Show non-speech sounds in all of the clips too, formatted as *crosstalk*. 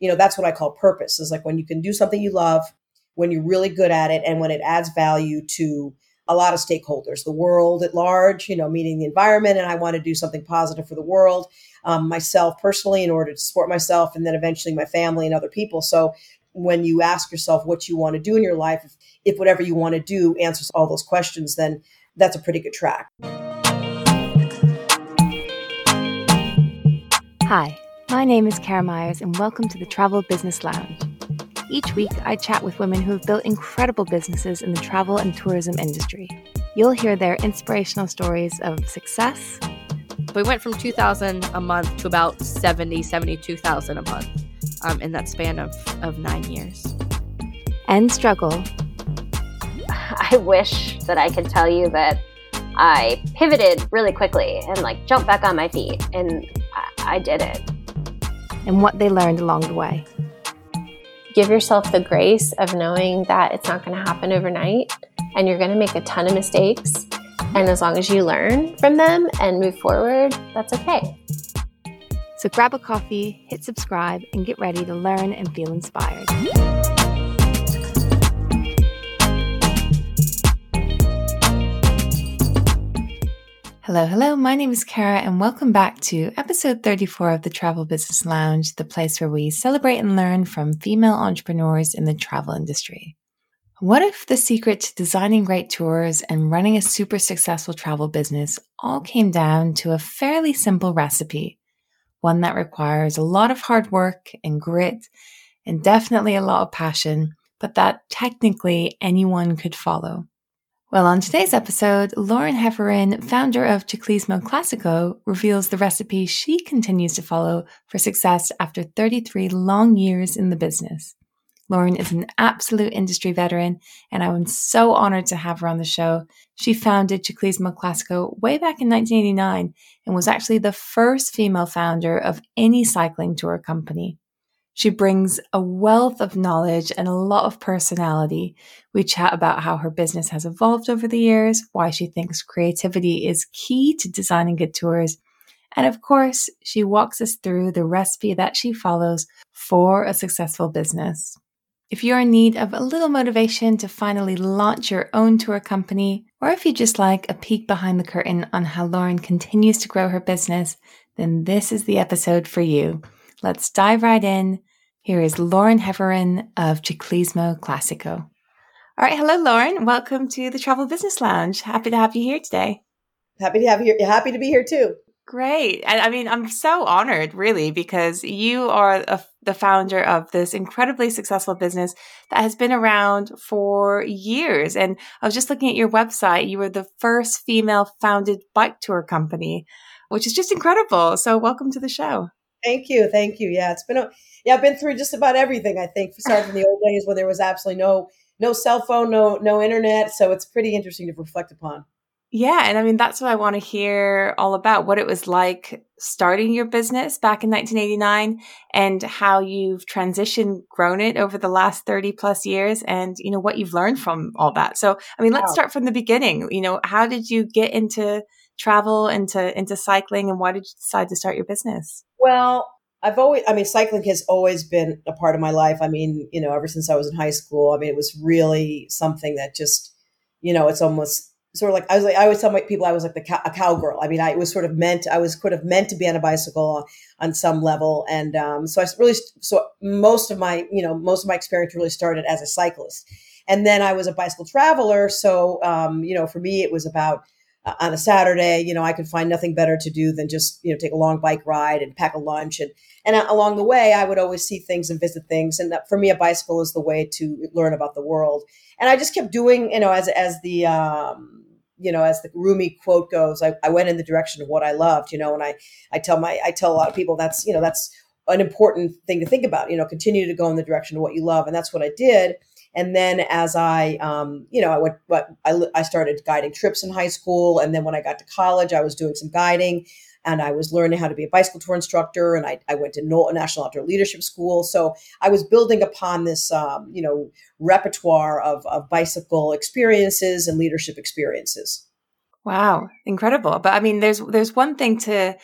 you know, that's what I call purpose is like when you can do something you love, when you're really good at it, and when it adds value to a lot of stakeholders, the world at large, you know, meaning the environment. And I want to do something positive for the world, um, myself personally, in order to support myself, and then eventually my family and other people. So when you ask yourself what you want to do in your life, if, if whatever you want to do answers all those questions, then that's a pretty good track. Hi, my name is Kara Myers, and welcome to the Travel Business Lounge. Each week, I chat with women who have built incredible businesses in the travel and tourism industry. You'll hear their inspirational stories of success. We went from 2000 a month to about 70, 72,000 a month um, in that span of, of nine years. And struggle. *laughs* I wish that I could tell you that I pivoted really quickly and like jumped back on my feet and I did it. And what they learned along the way. Give yourself the grace of knowing that it's not going to happen overnight and you're going to make a ton of mistakes. And as long as you learn from them and move forward, that's okay. So grab a coffee, hit subscribe, and get ready to learn and feel inspired. Hello, hello. My name is Kara, and welcome back to episode 34 of the Travel Business Lounge, the place where we celebrate and learn from female entrepreneurs in the travel industry. What if the secret to designing great tours and running a super successful travel business all came down to a fairly simple recipe? One that requires a lot of hard work and grit, and definitely a lot of passion, but that technically anyone could follow. Well, on today's episode, Lauren Hefferon, founder of Ciclismo Classico, reveals the recipe she continues to follow for success after 33 long years in the business. Lauren is an absolute industry veteran, and I am so honored to have her on the show. She founded Ciclismo Classico way back in 1989 and was actually the first female founder of any cycling tour company. She brings a wealth of knowledge and a lot of personality. We chat about how her business has evolved over the years, why she thinks creativity is key to designing good tours, and of course, she walks us through the recipe that she follows for a successful business. If you're in need of a little motivation to finally launch your own tour company, or if you just like a peek behind the curtain on how Lauren continues to grow her business, then this is the episode for you. Let's dive right in. Here is Lauren Hefferon of Ciclismo Classico. All right. Hello, Lauren. Welcome to the Travel Business Lounge. Happy to have you here today. Happy to have you. Here. Happy to be here too. Great. I mean, I'm so honored, really, because you are a, the founder of this incredibly successful business that has been around for years. And I was just looking at your website. You were the first female founded bike tour company, which is just incredible. So, welcome to the show. Thank you. Thank you. Yeah, it's been a yeah, I've been through just about everything. I think starting from the old days when there was absolutely no no cell phone, no no internet. So it's pretty interesting to reflect upon. Yeah, and I mean that's what I want to hear all about what it was like starting your business back in 1989 and how you've transitioned grown it over the last 30 plus years and you know what you've learned from all that. So, I mean, let's wow. start from the beginning. You know, how did you get into travel into into cycling and why did you decide to start your business? Well, I've always, I mean, cycling has always been a part of my life. I mean, you know, ever since I was in high school, I mean, it was really something that just, you know, it's almost sort of like, I was like, I always tell my people I was like the cow, a cowgirl. I mean, I was sort of meant, I was sort of meant to be on a bicycle on some level. And um, so I really, so most of my, you know, most of my experience really started as a cyclist. And then I was a bicycle traveler. So, um, you know, for me, it was about, uh, on a Saturday, you know, I could find nothing better to do than just, you know, take a long bike ride and pack a lunch. And, and along the way, I would always see things and visit things. And for me, a bicycle is the way to learn about the world. And I just kept doing, you know, as, as the, um, you know, as the Rumi quote goes, I, I went in the direction of what I loved, you know, and I, I tell my, I tell a lot of people that's, you know, that's an important thing to think about, you know, continue to go in the direction of what you love. And that's what I did. And then as I, um, you know, I went, but I, I started guiding trips in high school. And then when I got to college, I was doing some guiding and I was learning how to be a bicycle tour instructor. And I, I went to National Outdoor Leadership School. So I was building upon this, um, you know, repertoire of, of bicycle experiences and leadership experiences. Wow, incredible! But I mean, there's there's one thing to,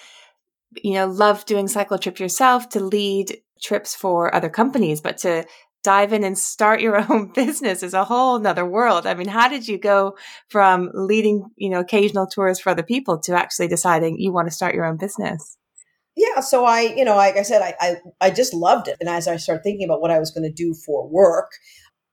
you know, love doing cycle trip yourself to lead trips for other companies, but to dive in and start your *laughs* own business is a whole nother world. I mean, how did you go from leading, you know, occasional tours for other people to actually deciding you want to start your own business? Yeah, so I, you know, like I said, I, I, I just loved it. And as I started thinking about what I was going to do for work,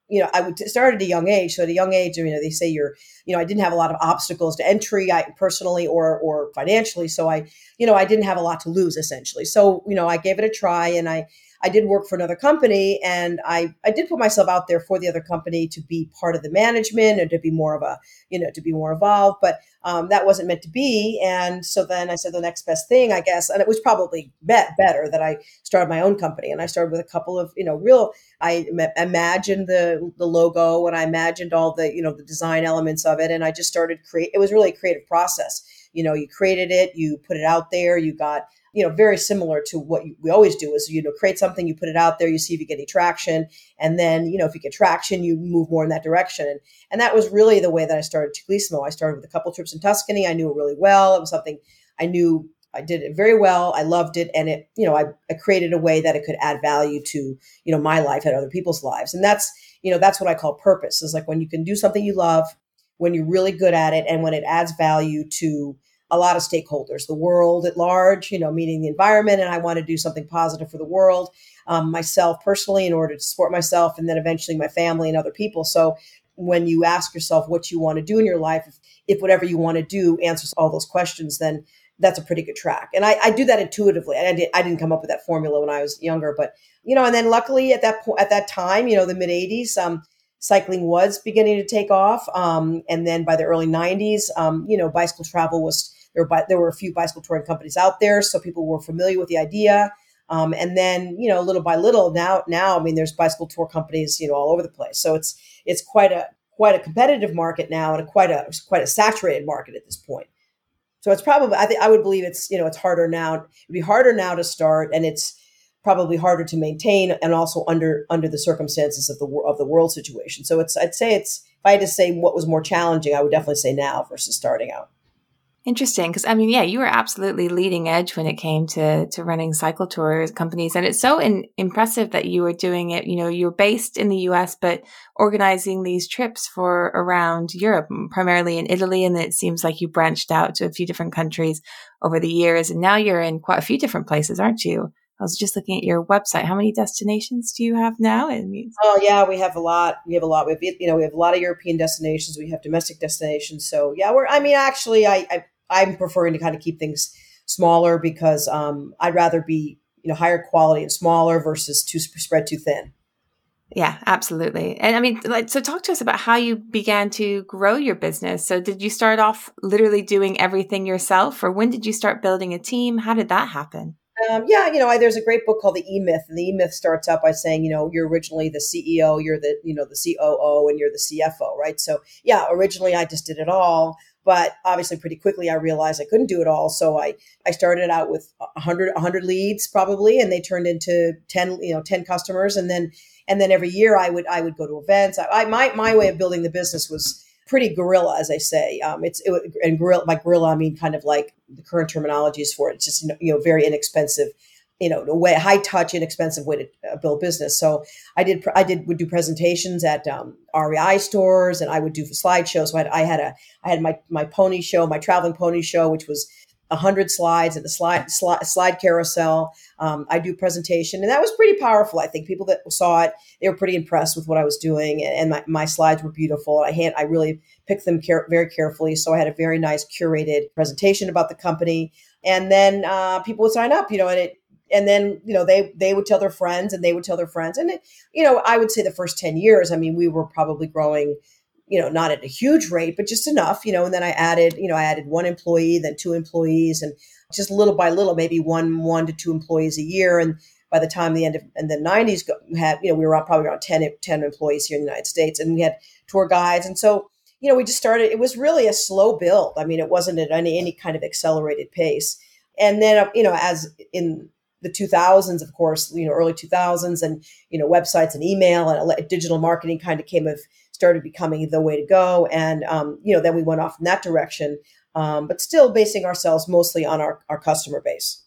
you know, I would start at a young age. So at a young age, you know, they say you're, you know, I didn't have a lot of obstacles to entry, I personally or or financially. So I, you know, I didn't have a lot to lose essentially. So you know, I gave it a try, and I I did work for another company and I, I did put myself out there for the other company to be part of the management and to be more of a, you know, to be more involved. But um, that wasn't meant to be. And so then I said the next best thing, I guess, and it was probably bet better that I started my own company. And I started with a couple of, you know, real, I imagined the, the logo and I imagined all the, you know, the design elements of it. And I just started create, it was really a creative process. You know, you created it, you put it out there, you got you know, very similar to what you, we always do is, you know, create something, you put it out there, you see if you get any traction. And then, you know, if you get traction, you move more in that direction. And, and that was really the way that I started Ciclismo. I started with a couple trips in Tuscany. I knew it really well. It was something I knew I did it very well. I loved it. And it, you know, I, I created a way that it could add value to, you know, my life and other people's lives. And that's, you know, that's what I call purpose is like when you can do something you love, when you're really good at it, and when it adds value to, a lot of stakeholders, the world at large, you know, meaning the environment, and I want to do something positive for the world, um, myself personally, in order to support myself, and then eventually my family and other people. So when you ask yourself what you want to do in your life, if, if whatever you want to do answers all those questions, then that's a pretty good track. And I, I do that intuitively. I, did, I didn't come up with that formula when I was younger, but you know, and then luckily at that point, at that time, you know, the mid '80s, um, cycling was beginning to take off. Um, and then by the early 90s, um, you know, bicycle travel was there were, there were a few bicycle touring companies out there, so people were familiar with the idea. Um, and then, you know, little by little, now, now, I mean, there's bicycle tour companies, you know, all over the place. So it's it's quite a quite a competitive market now, and a quite a quite a saturated market at this point. So it's probably, I think, I would believe it's, you know, it's harder now. It'd be harder now to start, and it's probably harder to maintain, and also under under the circumstances of the of the world situation. So it's, I'd say it's, if I had to say what was more challenging, I would definitely say now versus starting out. Interesting, because I mean, yeah, you were absolutely leading edge when it came to to running cycle tours companies, and it's so in, impressive that you were doing it. You know, you're based in the U.S., but organizing these trips for around Europe, primarily in Italy, and it seems like you branched out to a few different countries over the years, and now you're in quite a few different places, aren't you? I was just looking at your website. How many destinations do you have now? Oh yeah, we have a lot. We have a lot. We have you know we have a lot of European destinations. We have domestic destinations. So yeah, we're. I mean, actually, I, I I'm preferring to kind of keep things smaller because um, I'd rather be you know higher quality and smaller versus too spread too thin. Yeah, absolutely. And I mean, like, so talk to us about how you began to grow your business. So, did you start off literally doing everything yourself, or when did you start building a team? How did that happen? Um, yeah, you know, I, there's a great book called The E Myth, and the E Myth starts out by saying, you know, you're originally the CEO, you're the, you know, the COO, and you're the CFO, right? So, yeah, originally I just did it all. But obviously, pretty quickly, I realized I couldn't do it all. So I, I started out with 100, 100 leads probably, and they turned into 10, you know, 10 customers. And then, and then every year I would, I would go to events. I, I my, my way of building the business was pretty guerrilla, as I say. Um, it's, it, and guerrilla, by guerrilla, I mean kind of like the current terminologies for it. It's just, you know, very inexpensive you know, a way high touch, inexpensive way to uh, build business. So I did, I did would do presentations at um, REI stores, and I would do slideshows. So I had, I had a, I had my my pony show, my traveling pony show, which was a hundred slides and the slide slide, slide carousel. Um, I do presentation, and that was pretty powerful. I think people that saw it, they were pretty impressed with what I was doing, and, and my, my slides were beautiful. I had I really picked them care, very carefully, so I had a very nice curated presentation about the company. And then uh, people would sign up, you know, and it and then you know they they would tell their friends and they would tell their friends. And it, you know i would say the first 10 years i mean we were probably growing you know not at a huge rate but just enough you know and then i added you know i added one employee then two employees and just little by little maybe one one to two employees a year. And by the time the end of and the 90s had you know we were probably around 10, 10 employees here in the united states and we had tour guides. And so you know we just started it was really a slow build. I mean it wasn't at any any kind of accelerated pace. And then you know as in the 2000s, of course, you know, early 2000s, and you know, websites and email and digital marketing kind of came of started becoming the way to go, and um, you know, then we went off in that direction, um, but still basing ourselves mostly on our our customer base.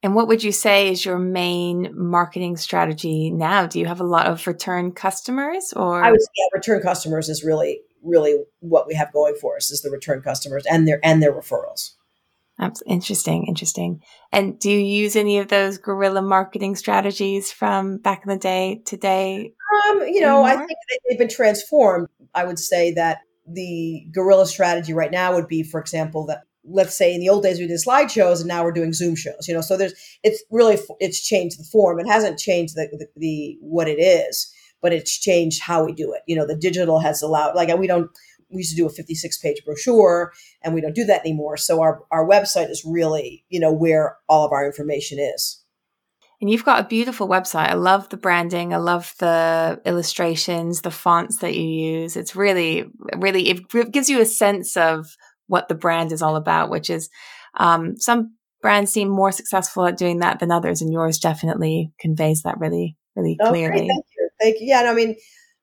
And what would you say is your main marketing strategy now? Do you have a lot of return customers or I would say yeah, return customers is really really what we have going for us is the return customers and their and their referrals. That's interesting, interesting. And do you use any of those guerrilla marketing strategies from back in the day today? Um, you know, anymore? I think they've been transformed. I would say that the guerrilla strategy right now would be, for example, that let's say in the old days we did slideshows and now we're doing zoom shows you know so there's it's really it's changed the form it hasn't changed the, the, the what it is but it's changed how we do it you know the digital has allowed like we don't we used to do a 56 page brochure and we don't do that anymore. So our our website is really you know where all of our information is. And you've got a beautiful website. I love the branding. I love the illustrations the fonts that you use. It's really really it gives you a sense of what the brand is all about which is um, some brands seem more successful at doing that than others and yours definitely conveys that really really clearly. Okay, thank you. Thank you. Yeah no, i mean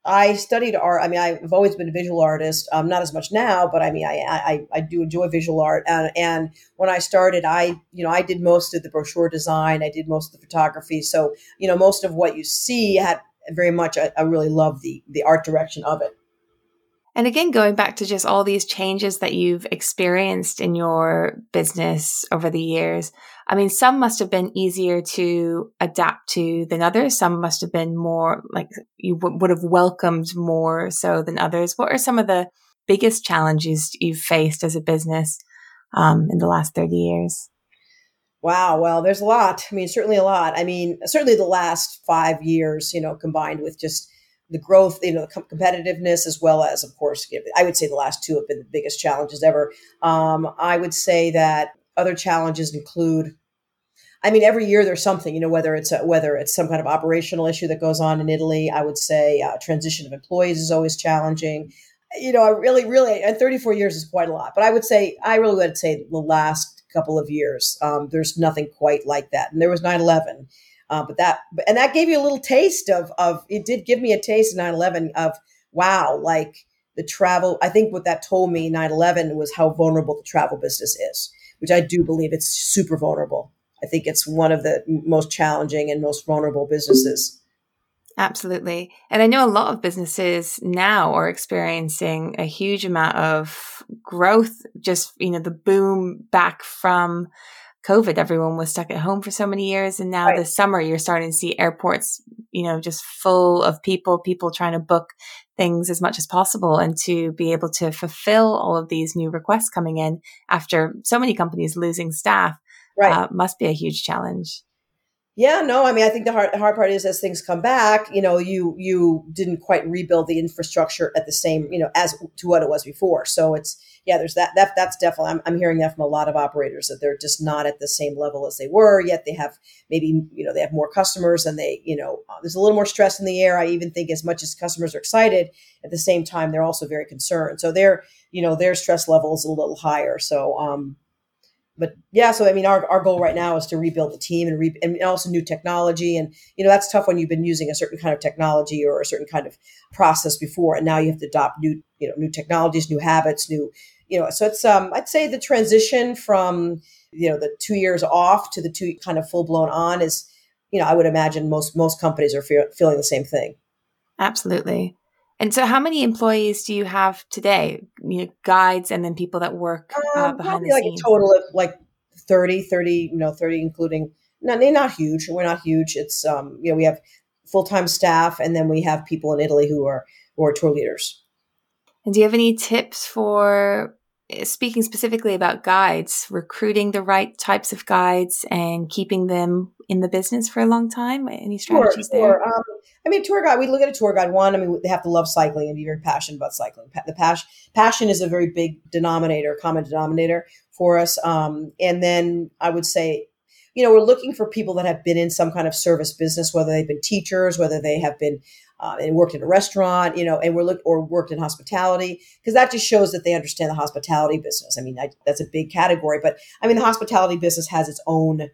I studied art. I mean, I've always been a visual artist. Um, not as much now, but I mean, I, I, I do enjoy visual art. And, and when I started, I you know I did most of the brochure design. I did most of the photography. So you know, most of what you see had very much. I, I really love the the art direction of it. And again, going back to just all these changes that you've experienced in your business over the years, I mean, some must have been easier to adapt to than others. Some must have been more like you w- would have welcomed more so than others. What are some of the biggest challenges you've faced as a business um, in the last 30 years? Wow. Well, there's a lot. I mean, certainly a lot. I mean, certainly the last five years, you know, combined with just the growth, you know, the competitiveness, as well as, of course, I would say the last two have been the biggest challenges ever. Um, I would say that other challenges include, I mean, every year there's something, you know, whether it's a, whether it's some kind of operational issue that goes on in Italy. I would say uh, transition of employees is always challenging. You know, I really, really, and 34 years is quite a lot. But I would say, I really would say the last couple of years, um, there's nothing quite like that. And there was 9 11 uh, but that and that gave you a little taste of of it did give me a taste of 9-11 of wow, like the travel. I think what that told me 9-11 was how vulnerable the travel business is, which I do believe it's super vulnerable. I think it's one of the most challenging and most vulnerable businesses. Absolutely. And I know a lot of businesses now are experiencing a huge amount of growth, just, you know, the boom back from COVID, everyone was stuck at home for so many years. And now right. this summer, you're starting to see airports, you know, just full of people, people trying to book things as much as possible and to be able to fulfill all of these new requests coming in after so many companies losing staff right. Uh, must be a huge challenge. Yeah, no, I mean, I think the hard, the hard part is as things come back, you know, you you didn't quite rebuild the infrastructure at the same, you know, as to what it was before. So it's yeah, there's that. That that's definitely. I'm, I'm hearing that from a lot of operators that they're just not at the same level as they were. Yet they have maybe you know they have more customers and they you know uh, there's a little more stress in the air. I even think as much as customers are excited, at the same time they're also very concerned. So their you know their stress level is a little higher. So um, but yeah, so I mean, our, our goal right now is to rebuild the team and, re- and also new technology. And, you know, that's tough when you've been using a certain kind of technology or a certain kind of process before. And now you have to adopt new, you know, new technologies, new habits, new, you know, so it's, um, I'd say the transition from, you know, the two years off to the two kind of full blown on is, you know, I would imagine most, most companies are fe- feeling the same thing. Absolutely. And so, how many employees do you have today? You know, guides and then people that work uh, um, behind the like scenes. a total of like 30, 30, you know, 30, including not, not huge. We're not huge. It's, um, you know, we have full time staff and then we have people in Italy who are, who are tour leaders. And do you have any tips for eh, speaking specifically about guides, recruiting the right types of guides and keeping them in the business for a long time? Any strategies sure, there? Sure. Um, I mean, tour guide. We look at a tour guide. One, I mean, they have to love cycling and be very passionate about cycling. The passion, passion is a very big denominator, common denominator for us. Um, and then I would say, you know, we're looking for people that have been in some kind of service business, whether they've been teachers, whether they have been uh, and worked in a restaurant, you know, and we're look or worked in hospitality because that just shows that they understand the hospitality business. I mean, I, that's a big category, but I mean, the hospitality business has its own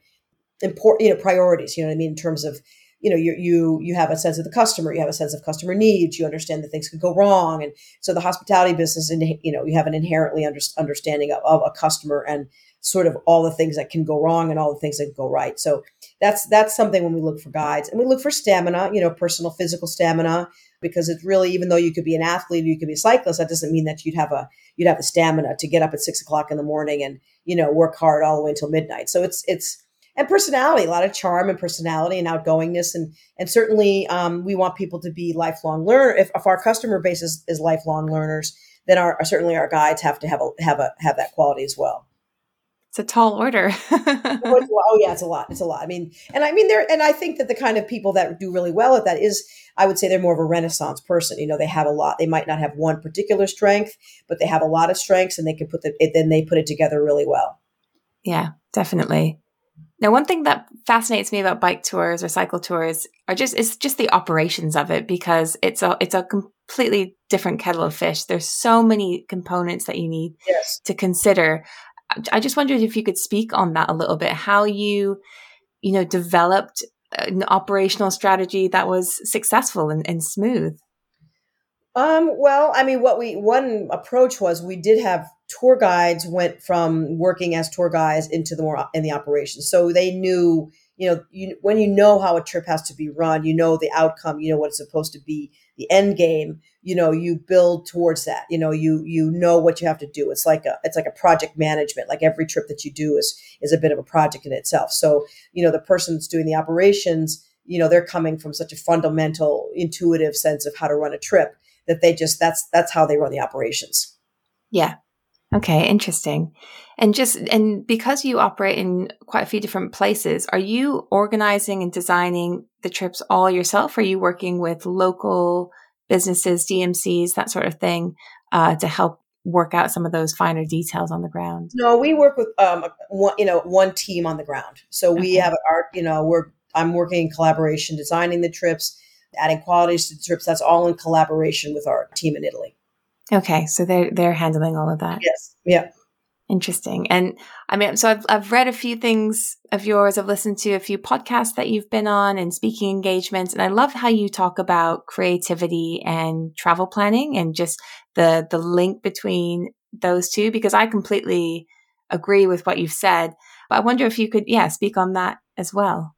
important, you know, priorities. You know what I mean in terms of you know you you you have a sense of the customer you have a sense of customer needs you understand that things could go wrong and so the hospitality business and you know you have an inherently under, understanding of, of, a customer and sort of all the things that can go wrong and all the things that go right so that's that's something when we look for guides and we look for stamina you know personal physical stamina because it's really even though you could be an athlete you could be a cyclist that doesn't mean that you'd have a you'd have the stamina to get up at six o'clock in the morning and you know work hard all the way until midnight so it's it's and personality, a lot of charm and personality and outgoingness, and and certainly um, we want people to be lifelong learner. If, if our customer base is, is lifelong learners, then our certainly our guides have to have a have a have that quality as well. It's a tall order. *laughs* oh, yeah, it's a lot. It's a lot. I mean, and I mean there, and I think that the kind of people that do really well at that is, I would say, they're more of a Renaissance person. You know, they have a lot. They might not have one particular strength, but they have a lot of strengths, and they can put the then they put it together really well. Yeah, definitely. Now, one thing that fascinates me about bike tours or cycle tours are just it's just the operations of it because it's a it's a completely different kettle of fish. There's so many components that you need yes. to consider. I just wondered if you could speak on that a little bit, how you you know developed an operational strategy that was successful and, and smooth. Um, well, I mean, what we one approach was we did have tour guides went from working as tour guides into the more in the operations, so they knew, you know, you, when you know how a trip has to be run, you know the outcome, you know what it's supposed to be, the end game. You know, you build towards that. You know, you you know what you have to do. It's like a it's like a project management. Like every trip that you do is is a bit of a project in itself. So you know, the person that's doing the operations, you know, they're coming from such a fundamental, intuitive sense of how to run a trip that they just that's that's how they run the operations. Yeah. Okay, interesting. And just and because you operate in quite a few different places, are you organizing and designing the trips all yourself? Or are you working with local businesses, DMCs, that sort of thing, uh, to help work out some of those finer details on the ground? No, we work with um, one, you know, one team on the ground. So we have our, you know, we're I'm working in collaboration, designing the trips adding qualities to the trips. That's all in collaboration with our team in Italy. Okay, so they're they're handling all of that. Yes. Yeah. Interesting. And I mean, so I've I've read a few things of yours. I've listened to a few podcasts that you've been on and speaking engagements, and I love how you talk about creativity and travel planning and just the the link between those two because I completely agree with what you've said. But I wonder if you could, yeah, speak on that as well.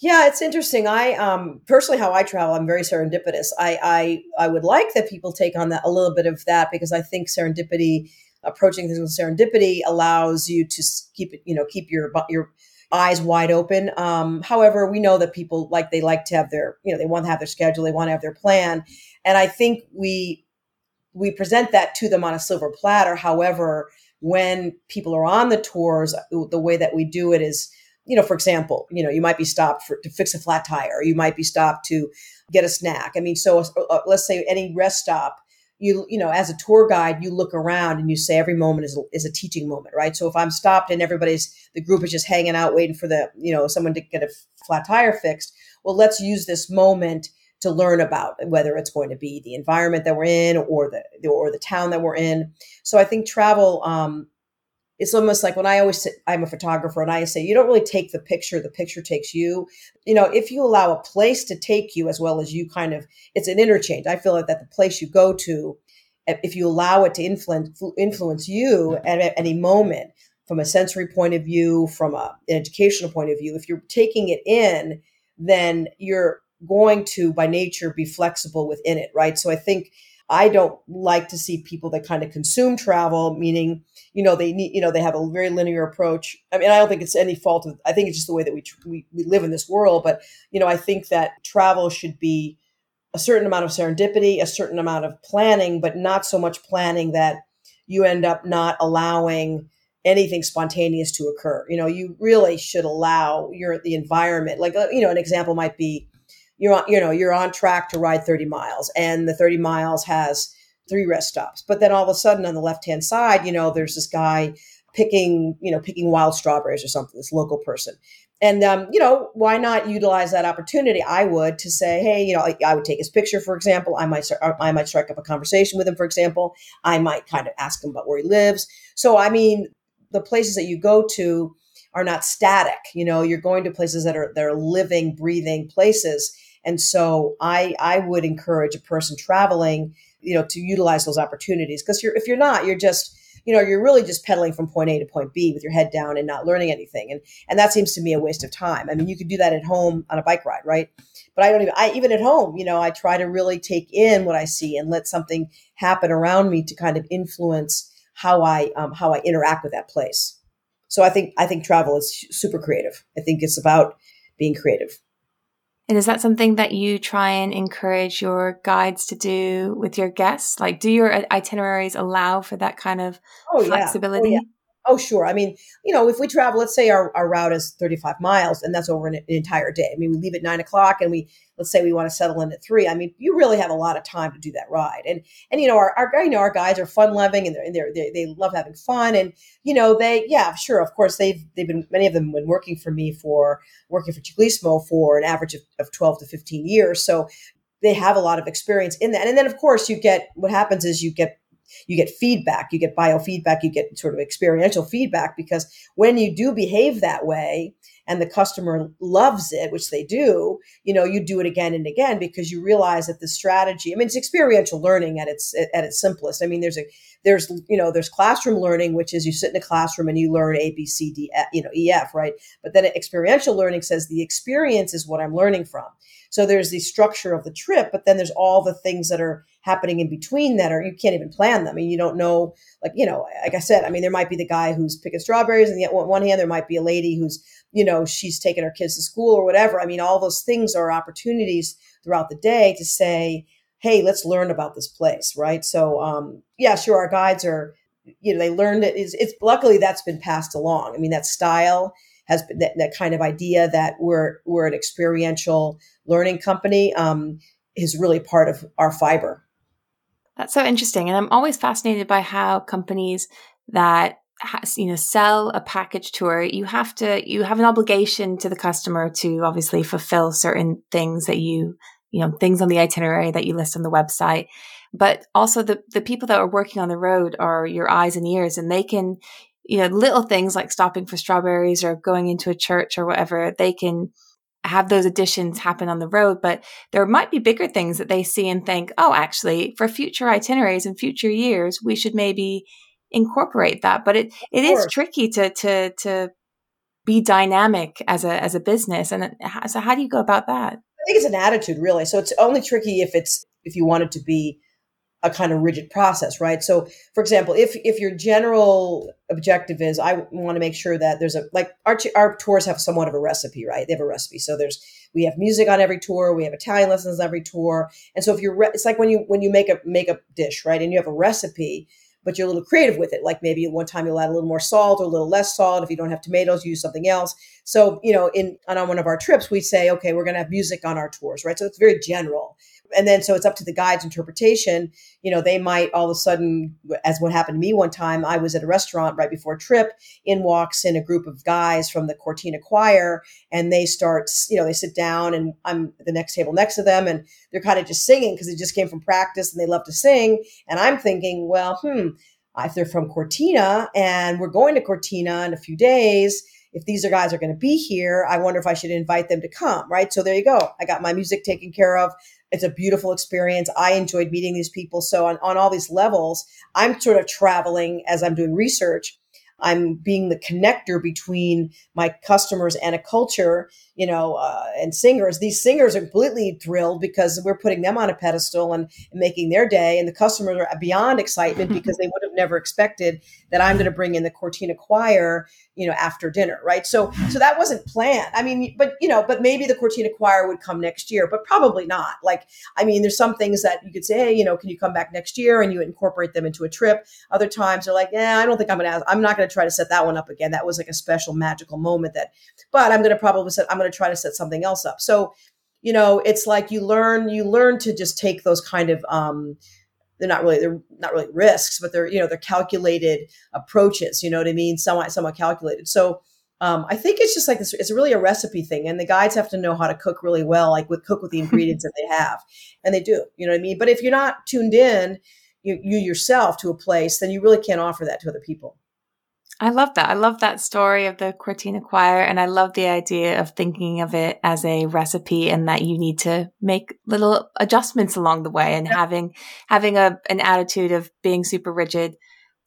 Yeah, it's interesting. I um, personally, how I travel, I'm very serendipitous. I, I I would like that people take on that a little bit of that because I think serendipity, approaching things with serendipity, allows you to keep it, you know, keep your your eyes wide open. Um, however, we know that people like they like to have their, you know, they want to have their schedule, they want to have their plan, and I think we we present that to them on a silver platter. However, when people are on the tours, the way that we do it is you know, for example, you know, you might be stopped for, to fix a flat tire, you might be stopped to get a snack. I mean, so uh, uh, let's say any rest stop, you you know, as a tour guide, you look around and you say every moment is is a teaching moment, right? So if I'm stopped and everybody's the group is just hanging out waiting for the you know someone to get a flat tire fixed, well, let's use this moment to learn about whether it's going to be the environment that we're in or the or the town that we're in. So I think travel um, it's almost like when I always I'm a photographer and I say you don't really take the picture, the picture takes you. You know, if you allow a place to take you as well as you kind of, it's an interchange. I feel like that the place you go to, if you allow it to influence influence you at any moment from a sensory point of view, from a, an educational point of view, if you're taking it in, then you're going to by nature be flexible within it, right? So I think I don't like to see people that kind of consume travel, meaning, you know, they need, you know, they have a very linear approach. I mean, I don't think it's any fault of, I think it's just the way that we, we, we live in this world. But, you know, I think that travel should be a certain amount of serendipity, a certain amount of planning, but not so much planning that you end up not allowing anything spontaneous to occur. You know, you really should allow your, the environment, like, uh, you know, an example might be, you're on, you know, you're on track to ride 30 miles and the 30 miles has three rest stops. But then all of a sudden on the left-hand side, you know, there's this guy picking, you know, picking wild strawberries or something, this local person. And, um, you know, why not utilize that opportunity? I would to say, hey, you know, I, I would take his picture, for example. I might, I might strike up a conversation with him, for example. I might kind of ask him about where he lives. So, I mean, the places that you go to, are not static. You know, you're going to places that are that are living, breathing places. And so I I would encourage a person traveling, you know, to utilize those opportunities because you're if you're not, you're just you know you're really just pedaling from point A to point B with your head down and not learning anything. And and that seems to me a waste of time. I mean, you could do that at home on a bike ride, right? But I don't even I even at home, you know, I try to really take in what I see and let something happen around me to kind of influence how I um, how I interact with that place. So I think I think travel is super creative. I think it's about being creative. And is that something that you try and encourage your guides to do with your guests? Like, do your itineraries allow for that kind of oh, flexibility? Yeah. Oh, yeah. Oh, sure. I mean, you know, if we travel, let's say our, our route is 35 miles and that's over an, an, entire day. I mean, we leave at nine o'clock and we, let's say we want to settle in at three. I mean, you really have a lot of time to do that ride. And, and, you know, our, our, you know, our guides are fun loving and they're, and they're, they, they love having fun. And, you know, they, yeah, sure. Of course, they've, they've been, many of them been working for me for, working for Ciclismo for an average of, of 12 to 15 years. So they have a lot of experience in that. And then, of course, you get, what happens is you get you get feedback, you get biofeedback, you get sort of experiential feedback because when you do behave that way and the customer loves it, which they do, you know, you do it again and again because you realize that the strategy, I mean, it's experiential learning at its at its simplest. I mean, there's a there's you know there's classroom learning, which is you sit in a classroom and you learn A, B, C, D, you know, E, F, right? But then experiential learning says the experience is what I'm learning from. So there's the structure of the trip, but then there's all the things that are happening in between that are you can't even plan them. I mean, you don't know, like you know, like I said, I mean, there might be the guy who's picking strawberries, and yet on one hand, there might be a lady who's you know she's taking her kids to school or whatever. I mean, all those things are opportunities throughout the day to say, hey, let's learn about this place, right? So, um, yeah, sure, our guides are, you know, they learned it. Is it's luckily that's been passed along. I mean, that style has been that, that kind of idea that we're we're an experiential learning company um, is really part of our fiber. That's so interesting, and I'm always fascinated by how companies that has, you know sell a package tour you have to you have an obligation to the customer to obviously fulfill certain things that you you know things on the itinerary that you list on the website. But also the the people that are working on the road are your eyes and ears and they can you know, little things like stopping for strawberries or going into a church or whatever, they can have those additions happen on the road. But there might be bigger things that they see and think, oh, actually, for future itineraries and future years, we should maybe incorporate that. But it, it is tricky to to to be dynamic as a as a business. And uh, so how do you go about that? I think it's an attitude really. So it's only tricky if it's if you want it to be a kind of rigid process, right? So, for example, if if your general objective is I want to make sure that there's a like our our tours have somewhat of a recipe, right? They have a recipe. So there's we have music on every tour, we have Italian lessons on every tour, and so if you're re- it's like when you when you make a make a dish, right? And you have a recipe, but you're a little creative with it. Like maybe one time you'll add a little more salt or a little less salt. If you don't have tomatoes, you use something else. So you know, in on one of our trips, we say, okay, we're going to have music on our tours, right? So it's very general and then so it's up to the guide's interpretation. You know, they might all of a sudden, as what happened to me one time, I was at a restaurant right before a trip. In walks in a group of guys from the Cortina Choir, and they start, you know, they sit down, and I'm the next table next to them, and they're kind of just singing because they just came from practice and they love to sing. And I'm thinking, well, hmm, if they're from Cortina and we're going to Cortina in a few days if these are guys are going to be here, I wonder if I should invite them to come, right? So there you go. I got my music taken care of. It's a beautiful experience. I enjoyed meeting these people. So on, on all these levels, I'm sort of traveling as I'm doing research I'm being the connector between my customers and a culture, you know, uh, and singers. These singers are completely thrilled because we're putting them on a pedestal and, and making their day. And the customers are beyond excitement *laughs* because they would have never expected that I'm going to bring in the Cortina Choir, you know, after dinner, right? So, so that wasn't planned. I mean, but you know, but maybe the Cortina Choir would come next year, but probably not. Like, I mean, there's some things that you could say, hey, you know, can you come back next year and you incorporate them into a trip. Other times they're like, yeah, I don't think I'm going to. I'm not going to try to set that one up again. That was like a special magical moment that, but I'm going to probably set, I'm going to try to set something else up. So, you know, it's like you learn, you learn to just take those kind of, um, they're not really, they're not really risks, but they're, you know, they're calculated approaches, you know what I mean? Somewhat, somewhat calculated. So, um, I think it's just like this. It's really a recipe thing, and the guides have to know how to cook really well, like with cook with the ingredients that they have, and they do. You know what I mean? But if you're not tuned in, you, you yourself to a place, then you really can't offer that to other people. I love that. I love that story of the Cortina choir. And I love the idea of thinking of it as a recipe and that you need to make little adjustments along the way and having, having a, an attitude of being super rigid.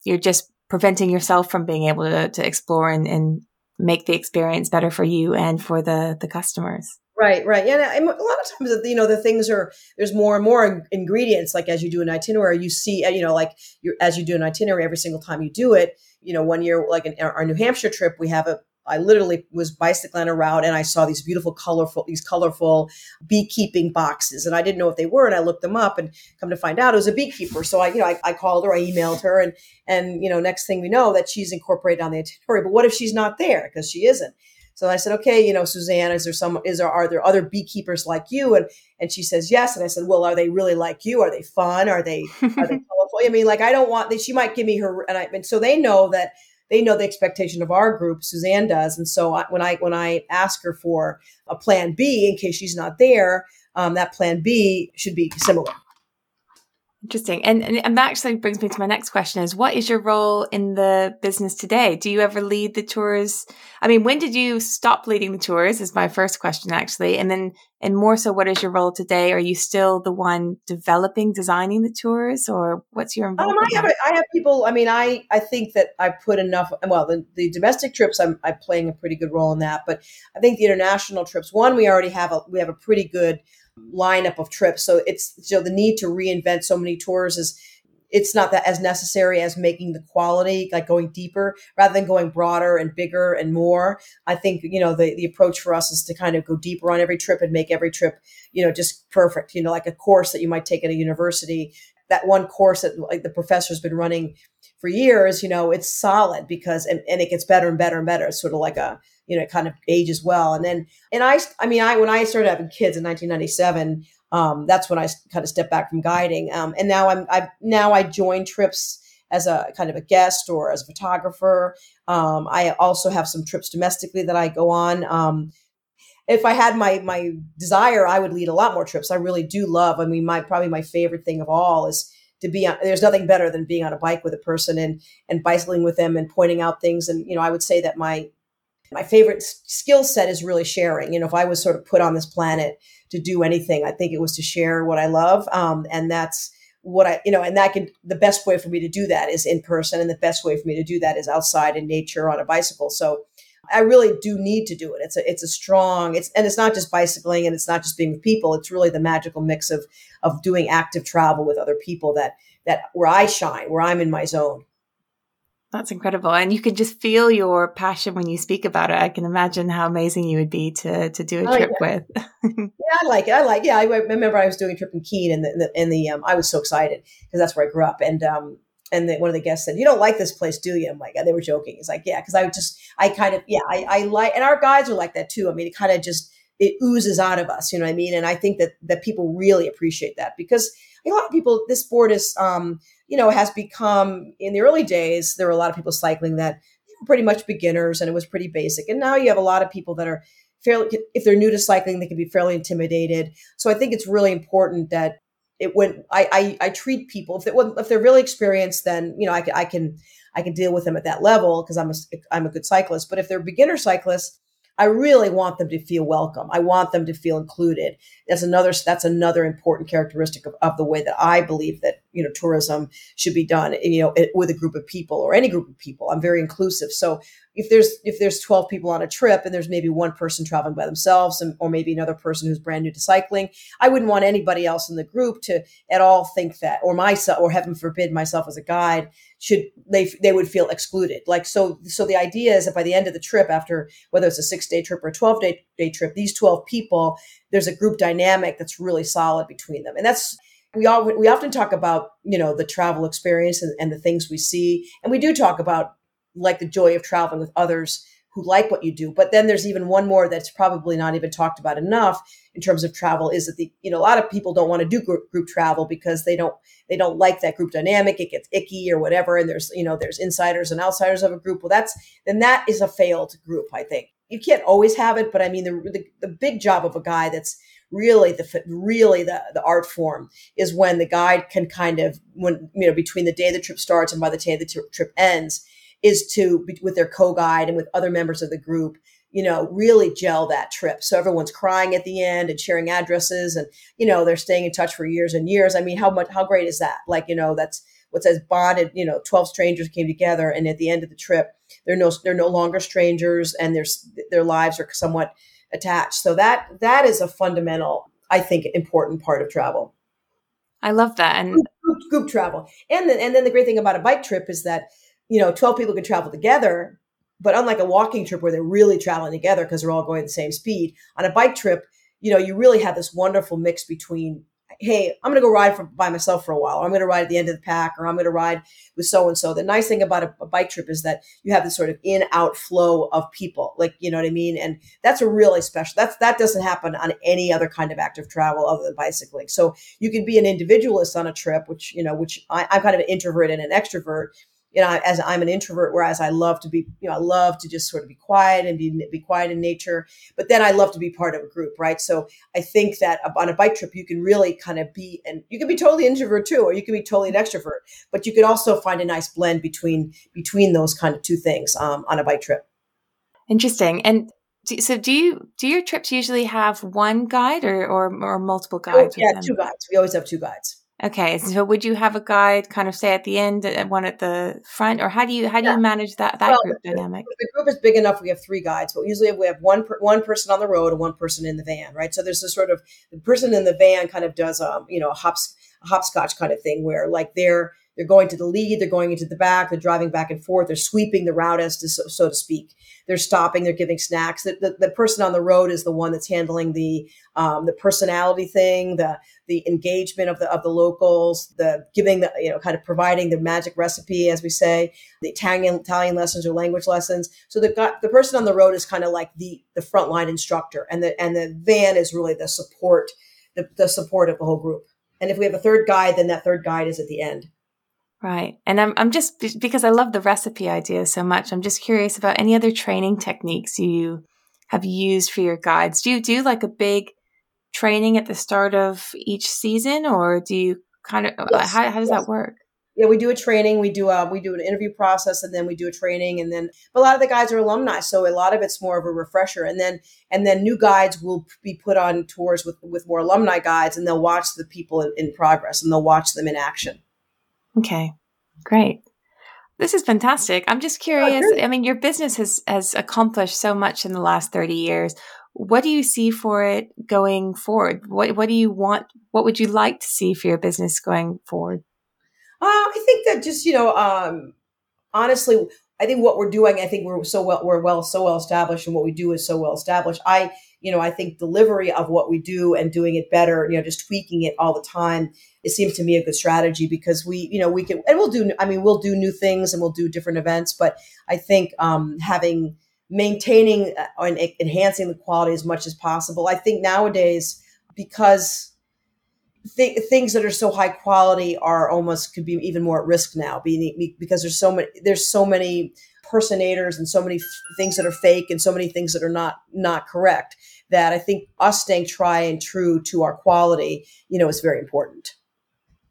You're just preventing yourself from being able to, to explore and, and make the experience better for you and for the, the customers. Right, right. Yeah, and a lot of times, you know, the things are there's more and more ingredients. Like as you do an itinerary, you see, uh, you know, like you as you do an itinerary every single time you do it. You know, one year, like in our New Hampshire trip, we have a. I literally was bicycling a route and I saw these beautiful, colorful, these colorful beekeeping boxes, and I didn't know what they were, and I looked them up, and come to find out it was a beekeeper. So I, you know, I, I called her, I emailed her, and and you know, next thing we know that she's incorporated on the itinerary. But what if she's not there because she isn't? So I said, okay, you know, Suzanne, is there some, is there, are there other beekeepers like you? And, and she says, yes. And I said, well, are they really like you? Are they fun? Are they, are they *laughs* colorful? I mean, like, I don't want, that. she might give me her, and I, and so they know that they know the expectation of our group. Suzanne does. And so I, when I, when I ask her for a plan B in case she's not there, um, that plan B should be similar. Interesting. And, and, and that actually brings me to my next question is what is your role in the business today? Do you ever lead the tours? I mean, when did you stop leading the tours is my first question actually. And then, and more so, what is your role today? Are you still the one developing, designing the tours or what's your involvement? Um, I, have, I have people, I mean, I, I think that I put enough, well, the, the domestic trips, I'm, I'm playing a pretty good role in that, but I think the international trips, one, we already have a, we have a pretty good, lineup of trips. So it's so the need to reinvent so many tours is it's not that as necessary as making the quality like going deeper rather than going broader and bigger and more i think you know the, the approach for us is to kind of go deeper on every trip and make every trip you know just perfect you know like a course that you might take at a university that one course that like the professor's been running for years you know it's solid because and, and it gets better and better and better it's sort of like a you know, it kind of ages well. And then, and I, I mean, I, when I started having kids in 1997, um, that's when I kind of stepped back from guiding. Um, and now I'm, I, now I join trips as a kind of a guest or as a photographer. Um, I also have some trips domestically that I go on. Um, if I had my my desire, I would lead a lot more trips. I really do love. I mean, my probably my favorite thing of all is to be on. There's nothing better than being on a bike with a person and and bicycling with them and pointing out things. And you know, I would say that my my favorite skill set is really sharing. You know, if I was sort of put on this planet to do anything, I think it was to share what I love. Um, and that's what I, you know, and that can, the best way for me to do that is in person. And the best way for me to do that is outside in nature on a bicycle. So I really do need to do it. It's a, it's a strong, it's, and it's not just bicycling and it's not just being with people. It's really the magical mix of, of doing active travel with other people that, that where I shine, where I'm in my zone. That's incredible. And you can just feel your passion when you speak about it. I can imagine how amazing you would be to to do a oh, trip yeah. with. *laughs* yeah, I like it. I like. Yeah, I remember I was doing a trip in Keene, and the, and the, and the um, I was so excited because that's where I grew up. And um, and the, one of the guests said, "You don't like this place, do you?" I'm like, they were joking. He's like, yeah, because I just, I kind of, yeah, I, I like, and our guides are like that too. I mean, it kind of just it oozes out of us, you know what I mean? And I think that that people really appreciate that because a lot of people, this sport is. um you know, has become in the early days, there were a lot of people cycling that were pretty much beginners and it was pretty basic. And now you have a lot of people that are fairly, if they're new to cycling, they can be fairly intimidated. So I think it's really important that it when I, I, I treat people if they if they're really experienced, then you know I can I can I can deal with them at that level because I'm a I'm a good cyclist. But if they're beginner cyclists, I really want them to feel welcome. I want them to feel included. That's another that's another important characteristic of, of the way that I believe that you know tourism should be done. You know, with a group of people or any group of people. I'm very inclusive. So if there's if there's 12 people on a trip and there's maybe one person traveling by themselves and, or maybe another person who's brand new to cycling i wouldn't want anybody else in the group to at all think that or myself or heaven forbid myself as a guide should they they would feel excluded like so so the idea is that by the end of the trip after whether it's a six day trip or a 12 day, day trip these 12 people there's a group dynamic that's really solid between them and that's we all we often talk about you know the travel experience and, and the things we see and we do talk about like the joy of traveling with others who like what you do. But then there's even one more that's probably not even talked about enough in terms of travel is that the you know a lot of people don't want to do group, group travel because they don't they don't like that group dynamic. It gets icky or whatever. And there's you know there's insiders and outsiders of a group. Well, that's then that is a failed group. I think you can't always have it, but I mean the the, the big job of a guy that's really the really the, the art form is when the guide can kind of when you know between the day the trip starts and by the day the trip ends is to with their co-guide and with other members of the group you know, really gel that trip. So everyone's crying at the end and sharing addresses and, you know, they're staying in touch for years and years. I mean, how much, how great is that? Like, you know, that's what says bonded, you know, 12 strangers came together and at the end of the trip, they're no, they're no longer strangers and their, their lives are somewhat attached. So that, that is a fundamental, I think, important part of travel. I love that. And group, group travel. And then, and then the great thing about a bike trip is that, you know, 12 people can travel together, but unlike a walking trip where they're really traveling together because they're all going the same speed, on a bike trip, you know, you really have this wonderful mix between, hey, I'm going to go ride for, by myself for a while, or I'm going to ride at the end of the pack, or I'm going to ride with so and so. The nice thing about a, a, bike trip is that you have this sort of in out flow of people, like you know what I mean, and that's a really special. That's that doesn't happen on any other kind of active travel other than bicycling. So you can be an individualist on a trip, which you know, which I, I'm kind of an introvert and an extrovert you know, as I'm an introvert, whereas I love to be, you know, I love to just sort of be quiet and be, be quiet in nature. But then I love to be part of a group, right? So I think that on a bike trip, you can really kind of be, and you can be totally introvert too, or you can be totally an extrovert. But you can also find a nice blend between between those kind of two things um, on a bike trip. Interesting. And so do you do your trips usually have one guide or or, or multiple oh, guides? Oh, yeah, two guides. We always have two guides. Okay, so would you have a guide kind of say at the end and one at the front, or how do you how do yeah. you manage that that well, group dynamic? The group is big enough. We have three guides, but usually we have one per, one person on the road and one person in the van, right? So there's a sort of the person in the van kind of does um you know a hops a hopscotch kind of thing where like they're they're going to the lead, they're going into the back, they're driving back and forth, they're sweeping the route as to so, so to speak. They're stopping, they're giving snacks. The, the, the, person on the road is the one that's handling the um, the personality thing, the the engagement of the of the locals, the giving the you know kind of providing the magic recipe, as we say, the Italian Italian lessons or language lessons. So the the person on the road is kind of like the the frontline instructor, and the and the van is really the support the, the support of the whole group. And if we have a third guide, then that third guide is at the end. Right. And I'm, I'm just, because I love the recipe idea so much, I'm just curious about any other training techniques you have used for your guides. Do you do like a big training at the start of each season or do you kind of, uh, yes. how, how does yes. that work? Yeah, we do a training. We do a we do an interview process, and then we do a training, and then but a lot of the guides are alumni, so a lot of it's more of a refresher. And then and then new guides will be put on tours with with more alumni guides, and they'll watch the people in, in progress, and they'll watch them in action. Okay, great. This is fantastic. I'm just curious. Oh, I mean, your business has has accomplished so much in the last 30 years. What do you see for it going forward? What what do you want? What would you like to see for your business going forward? Uh, I think that just you know, um, honestly, I think what we're doing, I think we're so well, we're well, so well established, and what we do is so well established. I, you know, I think delivery of what we do and doing it better, you know, just tweaking it all the time, it seems to me a good strategy because we, you know, we can, and we'll do, I mean, we'll do new things and we'll do different events, but I think um, having, maintaining uh, and enhancing the quality as much as possible. I think nowadays, because th- things that are so high quality are almost could be even more at risk now being because there's so many there's so many personators and so many f- things that are fake and so many things that are not not correct that I think us staying try and true to our quality, you know, is very important.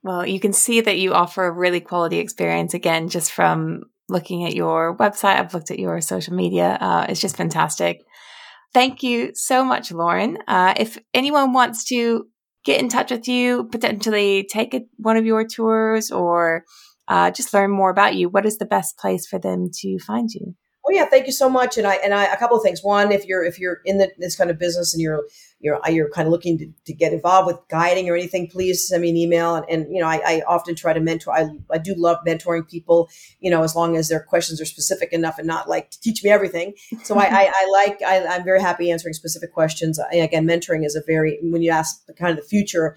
Well, you can see that you offer a really quality experience again just from looking at your website. I've looked at your social media. Uh, it's just fantastic. Thank you so much, Lauren. Uh, if anyone wants to get in touch with you, potentially take a, one of your tours, or uh, just learn more about you, what is the best place for them to find you? Oh yeah, thank you so much. And I and I a couple of things. One, if you're if you're in the, this kind of business and you're you're uh, you're kind of looking to, to get involved with guiding or anything, please send me an email. And, and you know, I, I often try to mentor. I I do love mentoring people. You know, as long as their questions are specific enough and not like teach me everything. So I, I, I like I, I'm very happy answering specific questions. I, again, mentoring is a very when you ask the kind of the future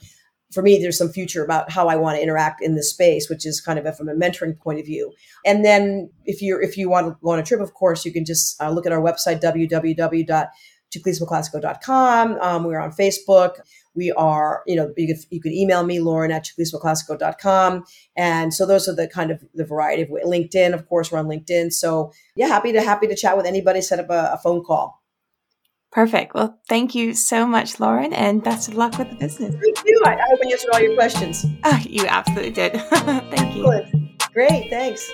for me, there's some future about how I want to interact in this space, which is kind of from a mentoring point of view. And then if you if you want to go on a trip, of course, you can just uh, look at our website, www.ciclismoclassico.com. Um, we're on Facebook. We are, you know, you can, you can email me, Lauren at ciclismoclassico.com. And so those are the kind of the variety of LinkedIn, of course, we're on LinkedIn. So yeah, happy to, happy to chat with anybody, set up a, a phone call. Perfect. Well, thank you so much, Lauren, and best of luck with the business. Thank you. I, hope I answered all your questions. Oh, you absolutely did. *laughs* thank you. Great. Thanks.